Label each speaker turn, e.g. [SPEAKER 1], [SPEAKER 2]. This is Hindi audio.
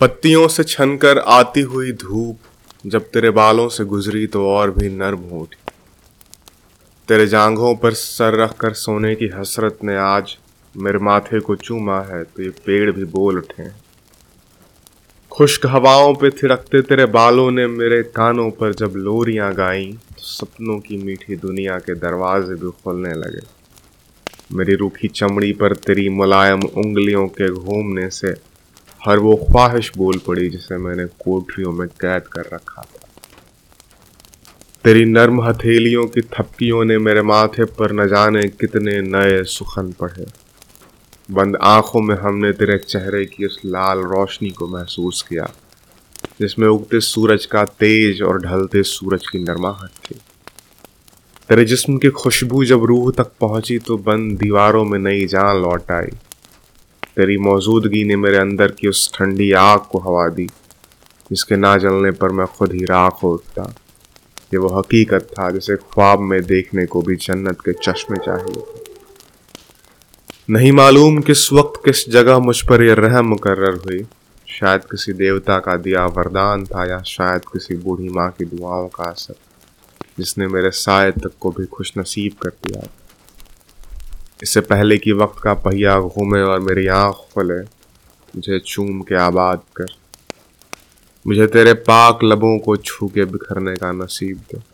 [SPEAKER 1] पत्तियों से छनकर आती हुई धूप, जब तेरे बालों से गुजरी तो और भी नर्म हो उठी तेरे जांघों पर सर रख कर सोने की हसरत ने आज मेरे माथे को चूमा है तो ये पेड़ भी बोल उठे। खुश्क हवाओं पे थिरकते तेरे बालों ने मेरे कानों पर जब लोरियाँ गाई तो सपनों की मीठी दुनिया के दरवाजे भी खोलने लगे। मेरी रूखी चमड़ी पर तेरी मुलायम उंगलियों के घूमने से हर वो ख्वाहिश बोल पड़ी जिसे मैंने कोठरियों में कैद कर रखा था। तेरी नर्म हथेलियों की थपकियों ने मेरे माथे पर न जाने कितने नए सुखन पढ़े। बंद आँखों में हमने तेरे चेहरे की उस लाल रोशनी को महसूस किया, जिसमें उगते सूरज का तेज और ढलते सूरज की नरमाहट थी। तेरे जिस्म की खुशबू जब रूह तक पहुँची तो बंद दीवारों में नई जान लौट आई। तेरी मौजूदगी ने मेरे अंदर की उस ठंडी आग को हवा दी, जिसके ना जलने पर मैं खुद ही राख हो उठता। ये वो हकीकत था जिसे ख्वाब में देखने को भी जन्नत के चश्मे चाहिए थे। नहीं मालूम किस वक्त किस जगह मुझ पर यह रहम मुकर्र हुई। शायद किसी देवता का दिया वरदान था या शायद किसी बूढ़ी माँ की दुआओं का असर, जिसने मेरे साय तक को भी खुश नसीब कर दिया इससे पहले कि वक्त का पहिया घूमे और मेरी आँख खुले, मुझे चूम के आबाद कर। मुझे तेरे पाक लबों को छू के बिखरने का नसीब दे।